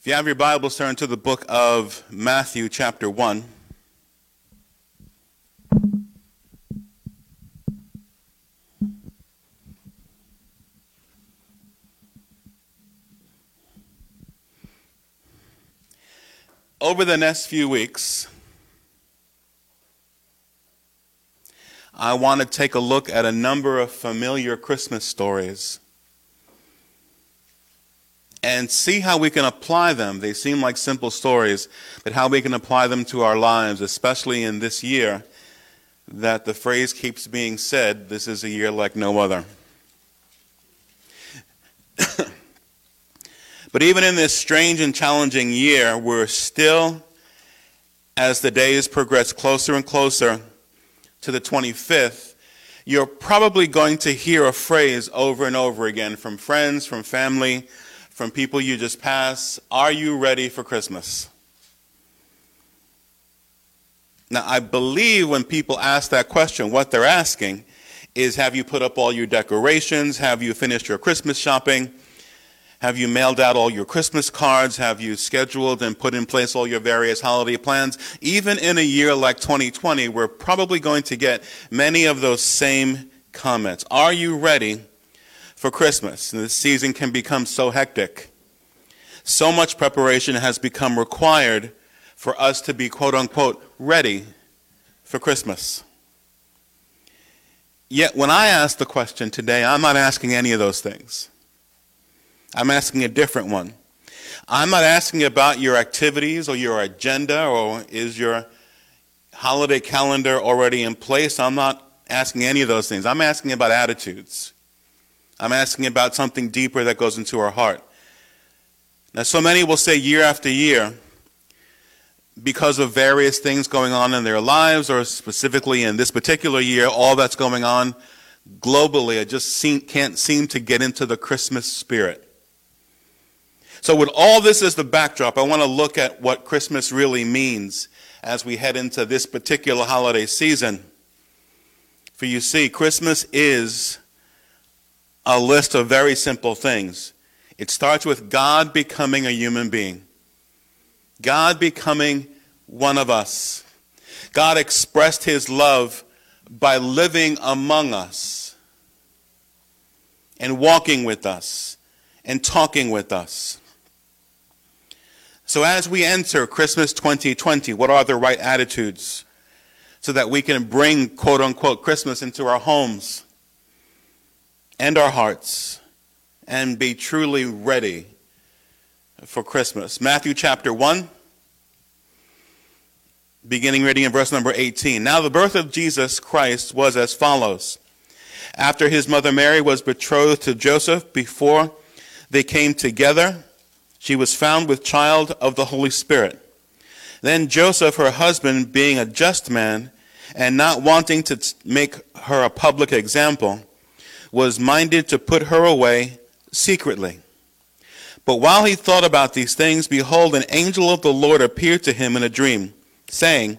If you have your Bibles, turn to the book of Matthew, chapter 1. Over the next few weeks, I want to take a look at a number of familiar Christmas stories and see how we can apply them. They seem like simple stories, but how we can apply them to our lives, especially in this year that the phrase keeps being said this is a year like no other. but even in this strange and challenging year, we're still, as the days progress closer and closer to the 25th, you're probably going to hear a phrase over and over again from friends, from family, from people you just pass Are you ready for Christmas? Now, I believe when people ask that question, what they're asking is Have you put up all your decorations? Have you finished your Christmas shopping? Have you mailed out all your Christmas cards? Have you scheduled and put in place all your various holiday plans? Even in a year like 2020, we're probably going to get many of those same comments. Are you ready for Christmas? And this season can become so hectic. So much preparation has become required for us to be quote unquote ready for Christmas. Yet when I ask the question today, I'm not asking any of those things. I'm asking a different one. I'm not asking about your activities or your agenda or is your holiday calendar already in place. I'm not asking any of those things. I'm asking about attitudes. I'm asking about something deeper that goes into our heart. Now, so many will say year after year, because of various things going on in their lives, or specifically in this particular year, all that's going on globally, I just seem, can't seem to get into the Christmas spirit. So, with all this as the backdrop, I want to look at what Christmas really means as we head into this particular holiday season. For you see, Christmas is a list of very simple things. It starts with God becoming a human being, God becoming one of us. God expressed his love by living among us and walking with us and talking with us. So, as we enter Christmas 2020, what are the right attitudes so that we can bring, quote unquote, Christmas into our homes and our hearts and be truly ready for Christmas? Matthew chapter 1, beginning reading in verse number 18. Now, the birth of Jesus Christ was as follows. After his mother Mary was betrothed to Joseph, before they came together, she was found with child of the Holy Spirit. Then Joseph, her husband, being a just man, and not wanting to make her a public example, was minded to put her away secretly. But while he thought about these things, behold, an angel of the Lord appeared to him in a dream, saying,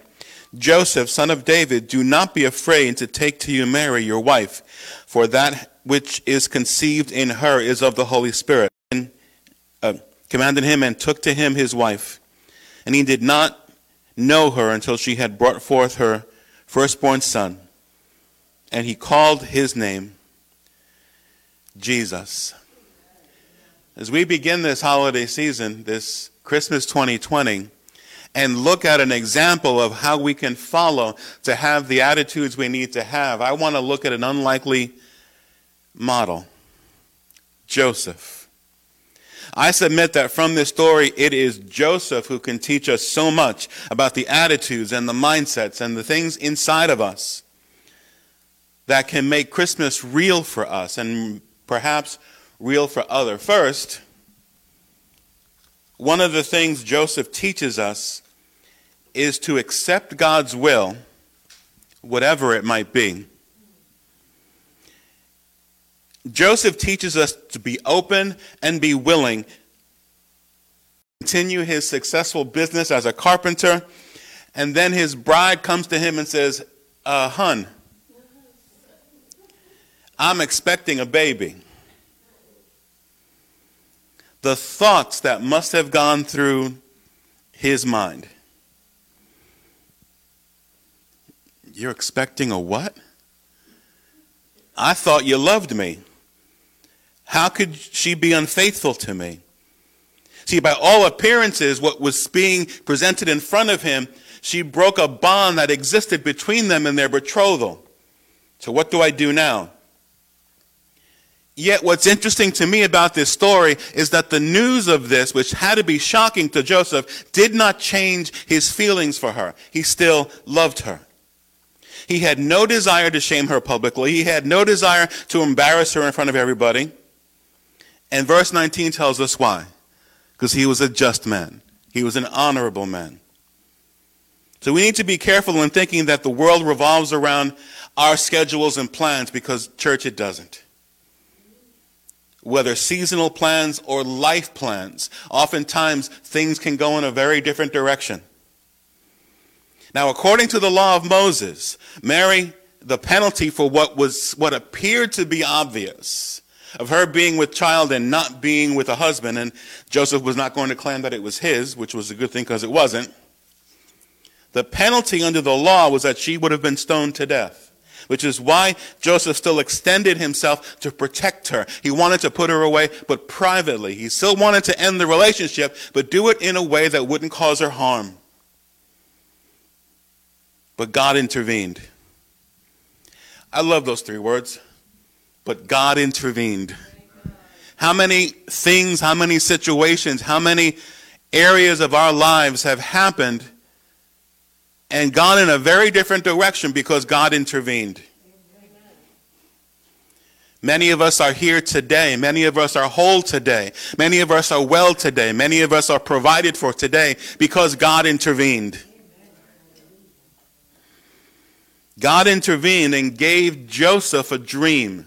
Joseph, son of David, do not be afraid to take to you Mary, your wife, for that which is conceived in her is of the Holy Spirit. And, uh, commanded him and took to him his wife. And he did not know her until she had brought forth her firstborn son. And he called his name Jesus. As we begin this holiday season, this Christmas 2020, and look at an example of how we can follow to have the attitudes we need to have, I want to look at an unlikely model Joseph. I submit that from this story, it is Joseph who can teach us so much about the attitudes and the mindsets and the things inside of us that can make Christmas real for us and perhaps real for other. First, one of the things Joseph teaches us is to accept God's will, whatever it might be. Joseph teaches us to be open and be willing. Continue his successful business as a carpenter, and then his bride comes to him and says, uh, Hun, I'm expecting a baby. the thoughts that must have gone through his mind. You're expecting a what? I thought you loved me. How could she be unfaithful to me? See, by all appearances, what was being presented in front of him, she broke a bond that existed between them in their betrothal. So, what do I do now? Yet, what's interesting to me about this story is that the news of this, which had to be shocking to Joseph, did not change his feelings for her. He still loved her. He had no desire to shame her publicly. He had no desire to embarrass her in front of everybody. And verse 19 tells us why. Because he was a just man. He was an honorable man. So we need to be careful in thinking that the world revolves around our schedules and plans because, church, it doesn't whether seasonal plans or life plans, oftentimes things can go in a very different direction. Now, according to the law of Moses, Mary, the penalty for what was what appeared to be obvious of her being with child and not being with a husband, and Joseph was not going to claim that it was his, which was a good thing because it wasn't. The penalty under the law was that she would have been stoned to death which is why Joseph still extended himself to protect her. He wanted to put her away, but privately. He still wanted to end the relationship, but do it in a way that wouldn't cause her harm. But God intervened. I love those three words. But God intervened. How many things, how many situations, how many areas of our lives have happened and gone in a very different direction because God intervened. Many of us are here today. Many of us are whole today. Many of us are well today. Many of us are provided for today because God intervened. God intervened and gave Joseph a dream.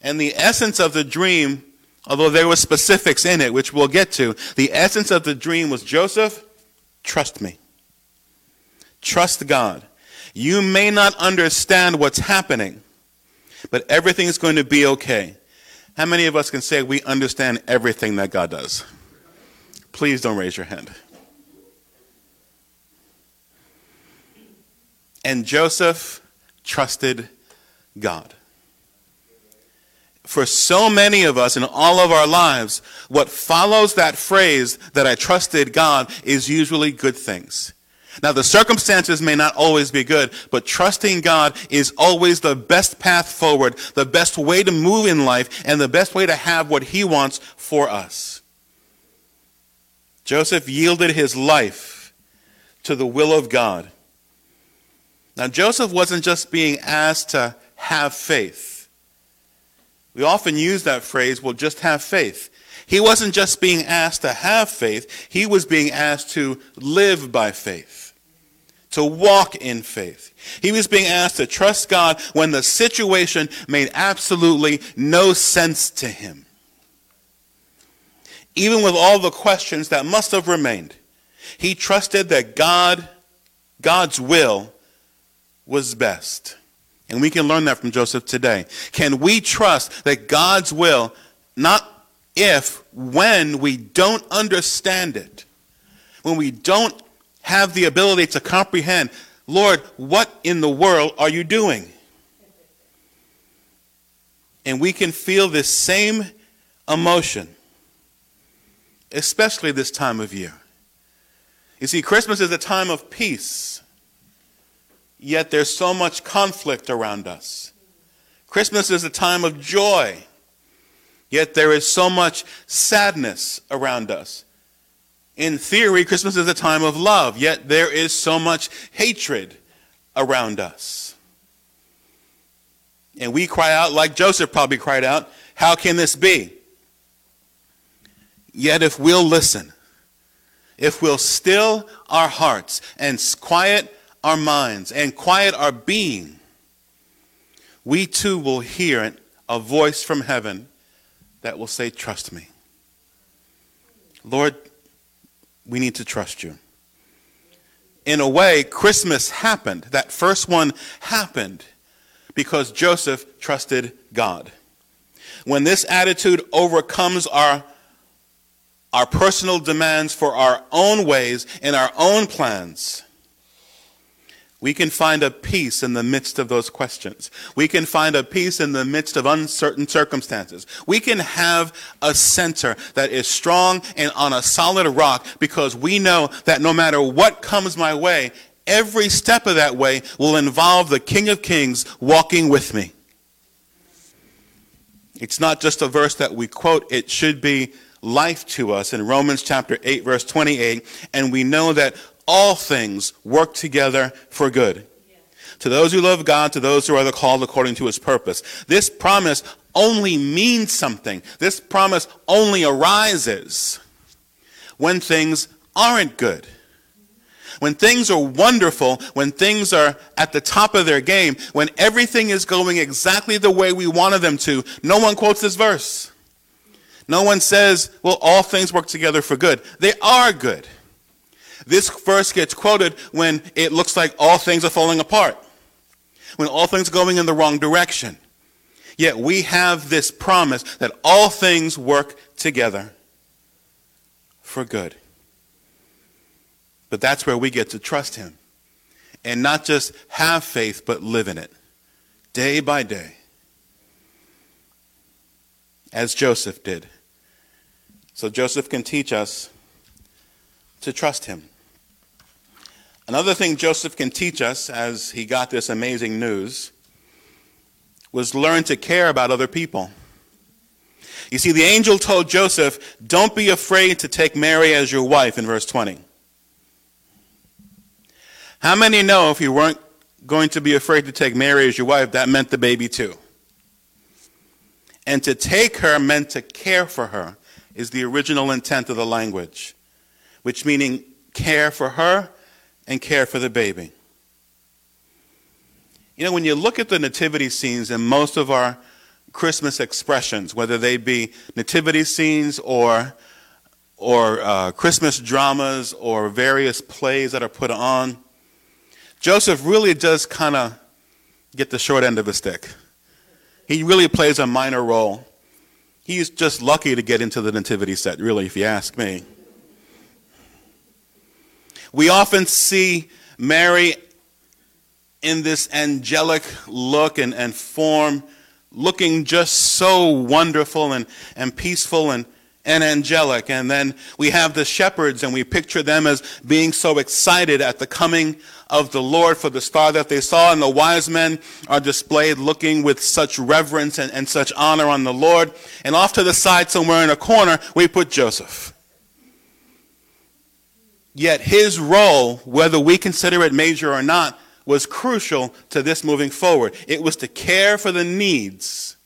And the essence of the dream, although there were specifics in it, which we'll get to, the essence of the dream was Joseph, trust me. Trust God. You may not understand what's happening, but everything's going to be okay. How many of us can say we understand everything that God does? Please don't raise your hand. And Joseph trusted God. For so many of us in all of our lives, what follows that phrase that I trusted God is usually good things. Now, the circumstances may not always be good, but trusting God is always the best path forward, the best way to move in life, and the best way to have what He wants for us. Joseph yielded his life to the will of God. Now, Joseph wasn't just being asked to have faith. We often use that phrase, well, just have faith. He wasn't just being asked to have faith, he was being asked to live by faith to walk in faith. He was being asked to trust God when the situation made absolutely no sense to him. Even with all the questions that must have remained, he trusted that God, God's will was best. And we can learn that from Joseph today. Can we trust that God's will, not if, when we don't understand it, when we don't have the ability to comprehend, Lord, what in the world are you doing? And we can feel this same emotion, especially this time of year. You see, Christmas is a time of peace, yet there's so much conflict around us. Christmas is a time of joy, yet there is so much sadness around us. In theory, Christmas is a time of love, yet there is so much hatred around us. And we cry out, like Joseph probably cried out, How can this be? Yet, if we'll listen, if we'll still our hearts and quiet our minds and quiet our being, we too will hear a voice from heaven that will say, Trust me. Lord, we need to trust you. In a way, Christmas happened. That first one happened because Joseph trusted God. When this attitude overcomes our our personal demands for our own ways and our own plans, we can find a peace in the midst of those questions. We can find a peace in the midst of uncertain circumstances. We can have a center that is strong and on a solid rock because we know that no matter what comes my way, every step of that way will involve the King of Kings walking with me. It's not just a verse that we quote, it should be life to us in Romans chapter 8 verse 28 and we know that all things work together for good. To those who love God, to those who are called according to his purpose. This promise only means something. This promise only arises when things aren't good. When things are wonderful, when things are at the top of their game, when everything is going exactly the way we wanted them to, no one quotes this verse. No one says, well, all things work together for good. They are good. This verse gets quoted when it looks like all things are falling apart, when all things are going in the wrong direction. Yet we have this promise that all things work together for good. But that's where we get to trust Him and not just have faith, but live in it day by day, as Joseph did. So Joseph can teach us to trust Him. Another thing Joseph can teach us as he got this amazing news was learn to care about other people. You see, the angel told Joseph, Don't be afraid to take Mary as your wife in verse 20. How many know if you weren't going to be afraid to take Mary as your wife, that meant the baby too? And to take her meant to care for her, is the original intent of the language, which meaning care for her and care for the baby. You know, when you look at the nativity scenes in most of our Christmas expressions, whether they be nativity scenes or or uh, Christmas dramas or various plays that are put on, Joseph really does kind of get the short end of the stick. He really plays a minor role. He's just lucky to get into the nativity set, really, if you ask me. We often see Mary in this angelic look and, and form, looking just so wonderful and, and peaceful and, and angelic. And then we have the shepherds, and we picture them as being so excited at the coming of the Lord for the star that they saw. And the wise men are displayed looking with such reverence and, and such honor on the Lord. And off to the side, somewhere in a corner, we put Joseph. Yet his role, whether we consider it major or not, was crucial to this moving forward. It was to care for the needs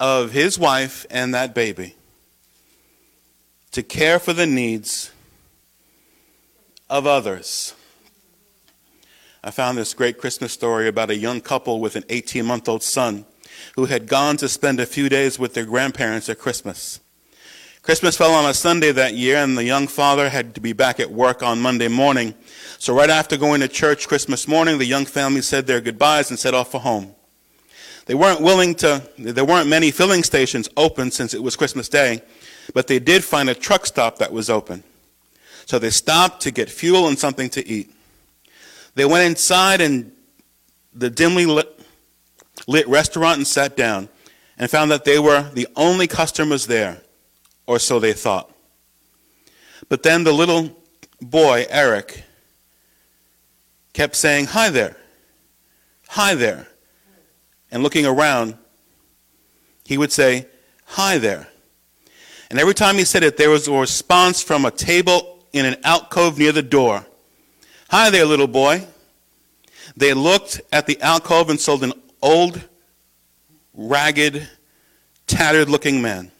of his wife and that baby. To care for the needs of others. I found this great Christmas story about a young couple with an 18 month old son who had gone to spend a few days with their grandparents at Christmas. Christmas fell on a Sunday that year, and the young father had to be back at work on Monday morning. So, right after going to church Christmas morning, the young family said their goodbyes and set off for home. They weren't willing to, there weren't many filling stations open since it was Christmas Day, but they did find a truck stop that was open. So they stopped to get fuel and something to eat. They went inside and the dimly lit, lit restaurant and sat down and found that they were the only customers there or so they thought. But then the little boy, Eric, kept saying, Hi there, hi there. And looking around, he would say, Hi there. And every time he said it, there was a response from a table in an alcove near the door. Hi there, little boy. They looked at the alcove and saw an old, ragged, tattered looking man.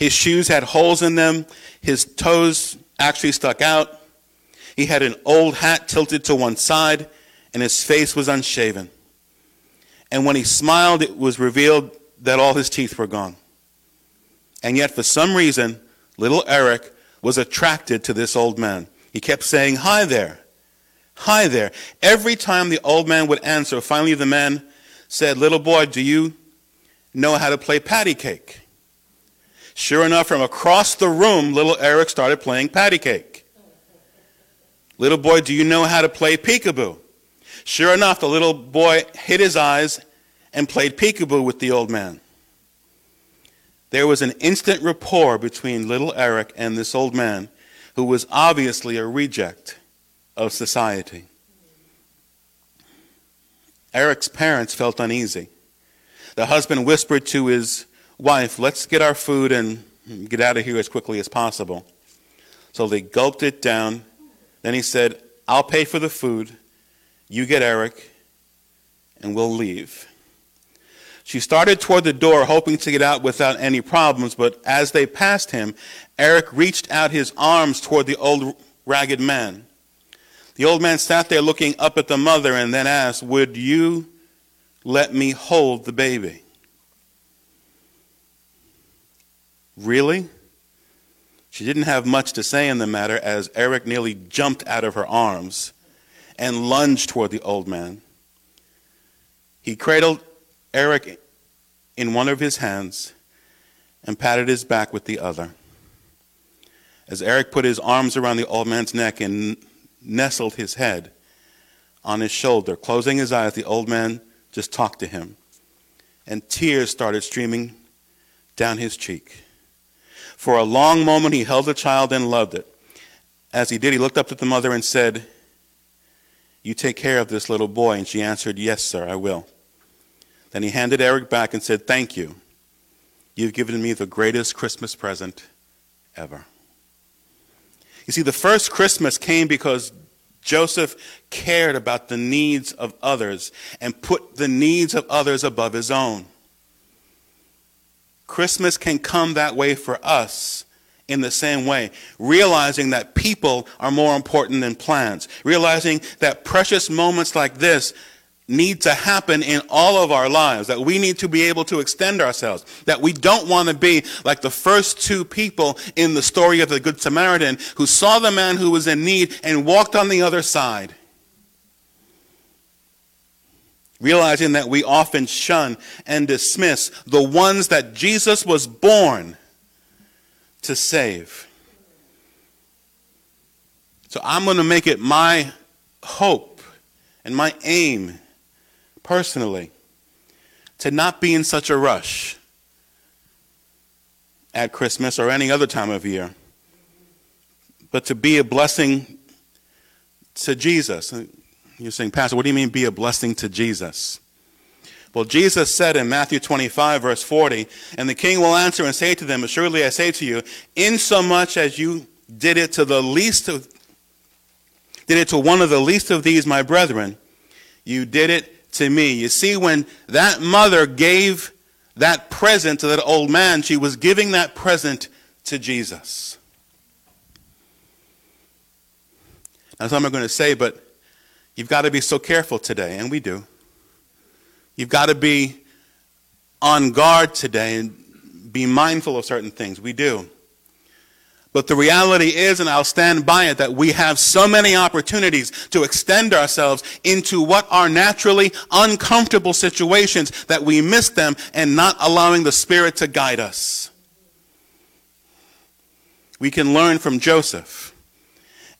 His shoes had holes in them. His toes actually stuck out. He had an old hat tilted to one side, and his face was unshaven. And when he smiled, it was revealed that all his teeth were gone. And yet, for some reason, little Eric was attracted to this old man. He kept saying, Hi there. Hi there. Every time the old man would answer, finally the man said, Little boy, do you know how to play patty cake? Sure enough, from across the room, little Eric started playing patty cake. Little boy, do you know how to play peekaboo? Sure enough, the little boy hid his eyes and played peekaboo with the old man. There was an instant rapport between little Eric and this old man who was obviously a reject of society. Eric's parents felt uneasy. The husband whispered to his wife, Let's get our food and get out of here as quickly as possible. So they gulped it down. Then he said, I'll pay for the food. You get Eric, and we'll leave. She started toward the door, hoping to get out without any problems, but as they passed him, Eric reached out his arms toward the old ragged man. The old man sat there looking up at the mother and then asked, Would you let me hold the baby? Really? She didn't have much to say in the matter as Eric nearly jumped out of her arms and lunged toward the old man. He cradled Eric in one of his hands and patted his back with the other. As Eric put his arms around the old man's neck and nestled his head on his shoulder, closing his eyes, the old man just talked to him. And tears started streaming down his cheek. For a long moment, he held the child and loved it. As he did, he looked up at the mother and said, You take care of this little boy. And she answered, Yes, sir, I will. Then he handed Eric back and said, Thank you. You've given me the greatest Christmas present ever. You see, the first Christmas came because Joseph cared about the needs of others and put the needs of others above his own. Christmas can come that way for us in the same way, realizing that people are more important than plans, realizing that precious moments like this need to happen in all of our lives, that we need to be able to extend ourselves, that we don't want to be like the first two people in the story of the Good Samaritan who saw the man who was in need and walked on the other side realizing that we often shun and dismiss the ones that Jesus was born to save. So I'm going to make it my hope and my aim personally to not be in such a rush at Christmas or any other time of year, but to be a blessing to Jesus. You're saying, Pastor, what do you mean be a blessing to Jesus? Well, Jesus said in Matthew 25, verse 40, And the king will answer and say to them, Assuredly I say to you, insomuch as you did it to the least of, did it to one of the least of these, my brethren, you did it to me. You see, when that mother gave that present to that old man, she was giving that present to Jesus. Now, some are going to say, but You've got to be so careful today, and we do. You've got to be on guard today and be mindful of certain things. We do. But the reality is, and I'll stand by it, that we have so many opportunities to extend ourselves into what are naturally uncomfortable situations that we miss them and not allowing the Spirit to guide us. We can learn from Joseph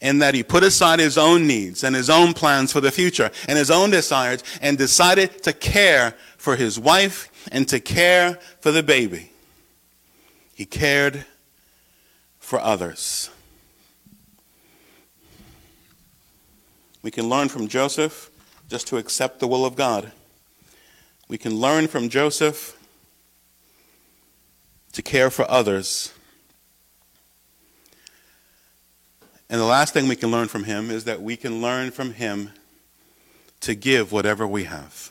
in that he put aside his own needs and his own plans for the future and his own desires and decided to care for his wife and to care for the baby. He cared for others. We can learn from Joseph just to accept the will of God. We can learn from Joseph to care for others And the last thing we can learn from him is that we can learn from him to give whatever we have.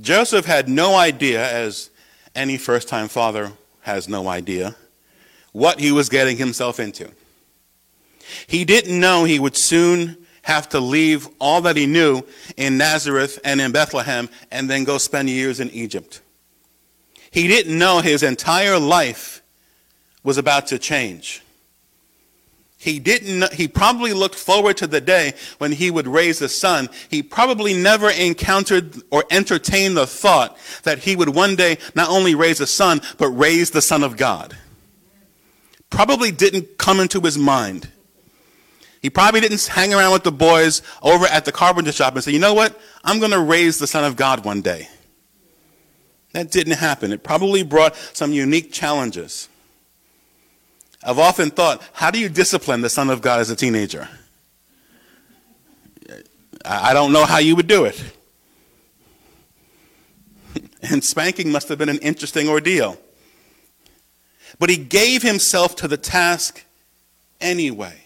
Joseph had no idea, as any first time father has no idea, what he was getting himself into. He didn't know he would soon have to leave all that he knew in Nazareth and in Bethlehem and then go spend years in Egypt. He didn't know his entire life was about to change. He didn't he probably looked forward to the day when he would raise a son. He probably never encountered or entertained the thought that he would one day not only raise a son but raise the son of God. Probably didn't come into his mind. He probably didn't hang around with the boys over at the carpenter shop and say, "You know what? I'm going to raise the son of God one day." That didn't happen. It probably brought some unique challenges. I've often thought, how do you discipline the Son of God as a teenager? I don't know how you would do it. And spanking must have been an interesting ordeal. But he gave himself to the task anyway.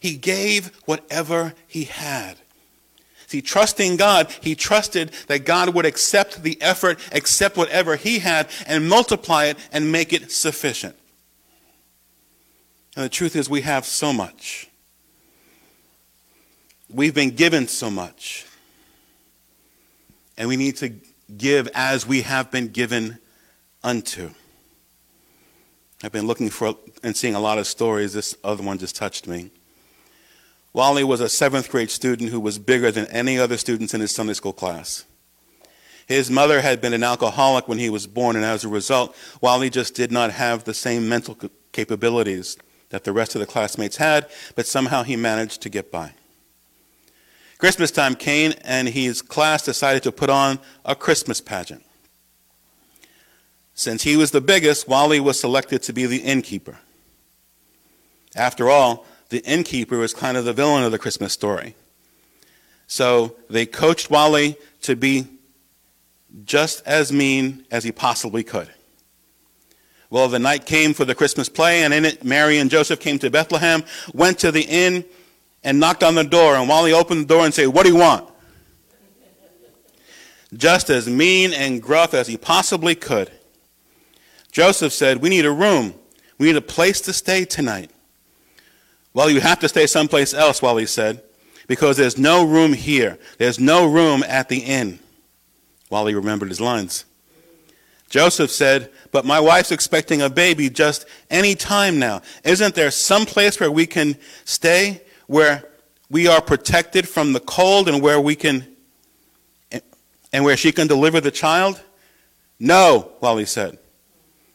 He gave whatever he had. See, trusting God, he trusted that God would accept the effort, accept whatever he had, and multiply it and make it sufficient. And the truth is, we have so much. We've been given so much. And we need to give as we have been given unto. I've been looking for and seeing a lot of stories. This other one just touched me. Wally was a seventh grade student who was bigger than any other students in his Sunday school class. His mother had been an alcoholic when he was born, and as a result, Wally just did not have the same mental capabilities that the rest of the classmates had, but somehow he managed to get by. Christmas time came, and his class decided to put on a Christmas pageant. Since he was the biggest, Wally was selected to be the innkeeper. After all, the innkeeper is kind of the villain of the Christmas story. So they coached Wally to be just as mean as he possibly could. Well, the night came for the Christmas play, and in it, Mary and Joseph came to Bethlehem, went to the inn, and knocked on the door. And while he opened the door and said, What do you want? Just as mean and gruff as he possibly could. Joseph said, We need a room. We need a place to stay tonight. Well, you have to stay someplace else, Wally said, because there's no room here. There's no room at the inn. Wally remembered his lines. Joseph said, But my wife's expecting a baby just any time now. Isn't there some place where we can stay, where we are protected from the cold and where we can, and where she can deliver the child? No, Wally said.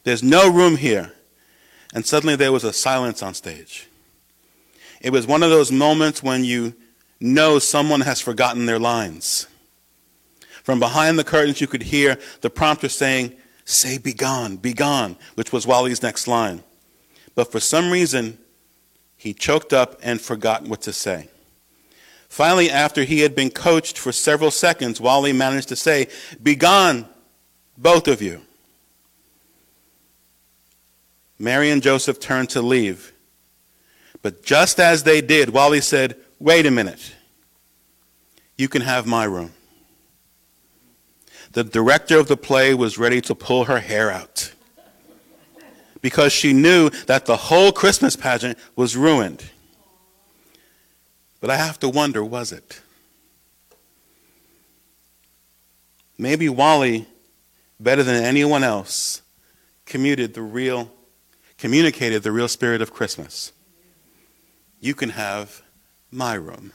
There's no room here. And suddenly there was a silence on stage. It was one of those moments when you know someone has forgotten their lines. From behind the curtains, you could hear the prompter saying, Say, be gone, be gone, which was Wally's next line. But for some reason, he choked up and forgot what to say. Finally, after he had been coached for several seconds, Wally managed to say, Be gone, both of you. Mary and Joseph turned to leave. But just as they did, Wally said, Wait a minute. You can have my room the director of the play was ready to pull her hair out because she knew that the whole Christmas pageant was ruined. But I have to wonder was it? Maybe Wally, better than anyone else, commuted the real, communicated the real spirit of Christmas. You can have my room.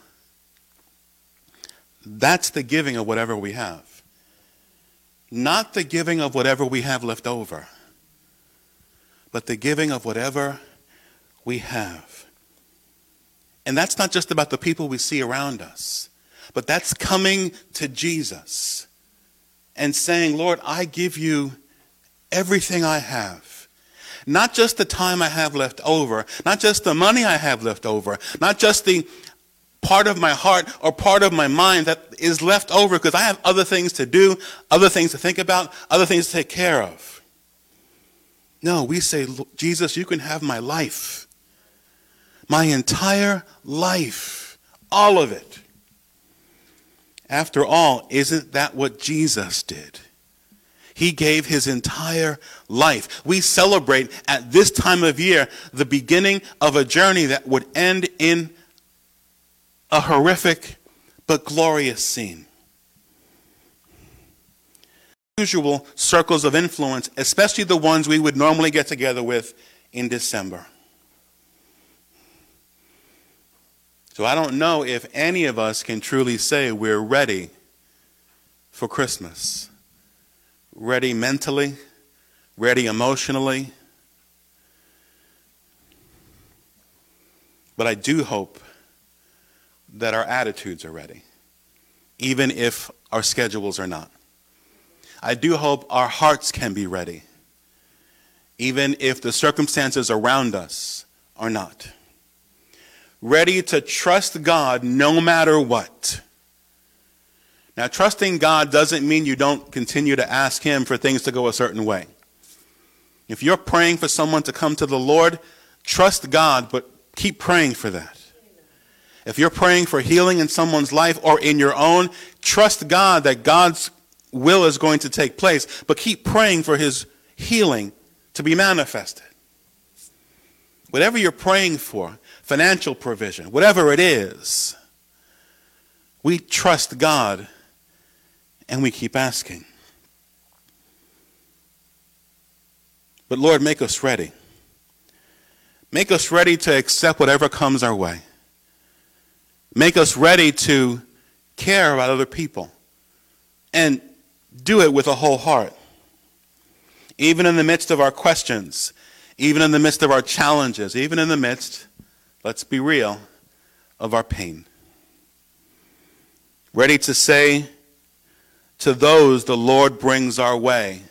That's the giving of whatever we have not the giving of whatever we have left over, but the giving of whatever we have. And that's not just about the people we see around us, but that's coming to Jesus and saying, Lord, I give you everything I have. Not just the time I have left over, not just the money I have left over, not just the part of my heart or part of my mind that is left over because I have other things to do, other things to think about, other things to take care of. No, we say, Jesus, you can have my life. My entire life. All of it. After all, isn't that what Jesus did? He gave his entire life. We celebrate at this time of year the beginning of a journey that would end in a horrific but glorious scene. Usual circles of influence, especially the ones we would normally get together with in December. So I don't know if any of us can truly say we're ready for Christmas. Ready mentally, ready emotionally. But I do hope that our attitudes are ready, even if our schedules are not. I do hope our hearts can be ready, even if the circumstances around us are not. Ready to trust God no matter what. Now, trusting God doesn't mean you don't continue to ask Him for things to go a certain way. If you're praying for someone to come to the Lord, trust God, but keep praying for that. If you're praying for healing in someone's life or in your own, trust God that God's will is going to take place, but keep praying for his healing to be manifested. Whatever you're praying for, financial provision, whatever it is, we trust God and we keep asking. But Lord, make us ready. Make us ready to accept whatever comes our way. Make us ready to care about other people. And do it with a whole heart. Even in the midst of our questions, even in the midst of our challenges, even in the midst, let's be real, of our pain. Ready to say to those the Lord brings our way,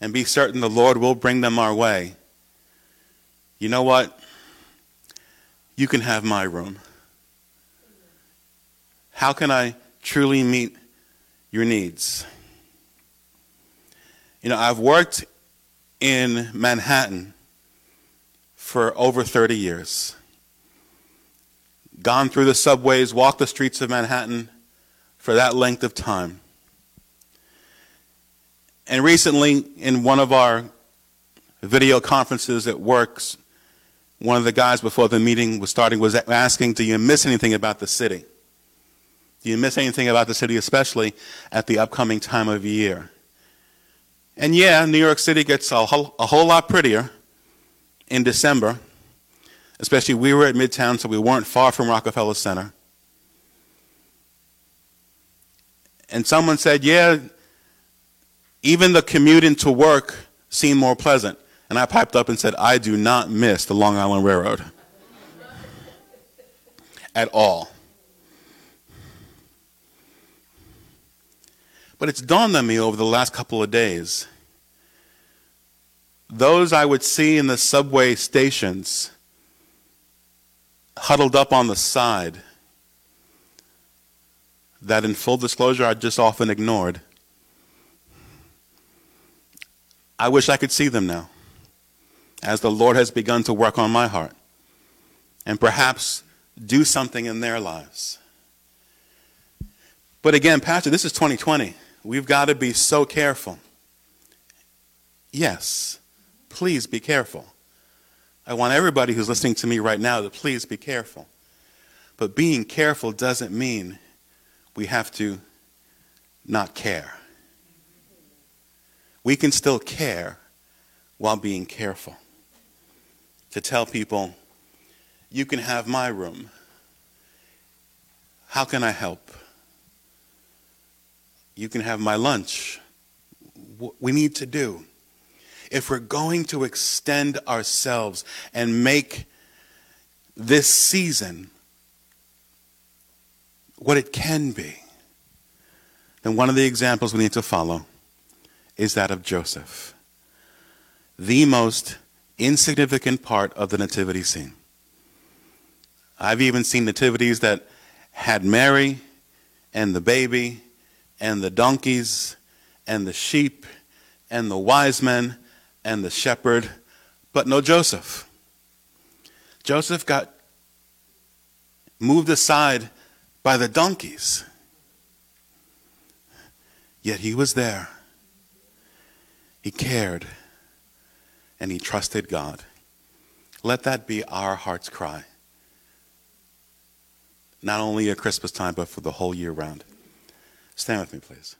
and be certain the Lord will bring them our way. You know what? You can have my room. How can I truly meet your needs? You know, I've worked in Manhattan for over 30 years. Gone through the subways, walked the streets of Manhattan for that length of time. And recently, in one of our video conferences at works, one of the guys before the meeting was starting was asking, Do you miss anything about the city? Do you miss anything about the city, especially at the upcoming time of year? And yeah, New York City gets a whole, a whole lot prettier in December. Especially, we were at Midtown, so we weren't far from Rockefeller Center. And someone said, Yeah, even the commute into work seemed more pleasant. And I piped up and said, I do not miss the Long Island Railroad at all. But it's dawned on me over the last couple of days. Those I would see in the subway stations, huddled up on the side, that in full disclosure I just often ignored. I wish I could see them now, as the Lord has begun to work on my heart, and perhaps do something in their lives. But again, Pastor, this is 2020. We've got to be so careful. Yes, please be careful. I want everybody who's listening to me right now to please be careful. But being careful doesn't mean we have to not care. We can still care while being careful. To tell people, you can have my room. How can I help? You can have my lunch. What we need to do. If we're going to extend ourselves and make this season what it can be, then one of the examples we need to follow is that of Joseph, the most insignificant part of the nativity scene. I've even seen nativities that had Mary and the baby and the donkeys and the sheep and the wise men and the shepherd, but no Joseph. Joseph got moved aside by the donkeys. Yet he was there. He cared and he trusted God. Let that be our heart's cry. Not only at Christmas time, but for the whole year round. Stand with me, please.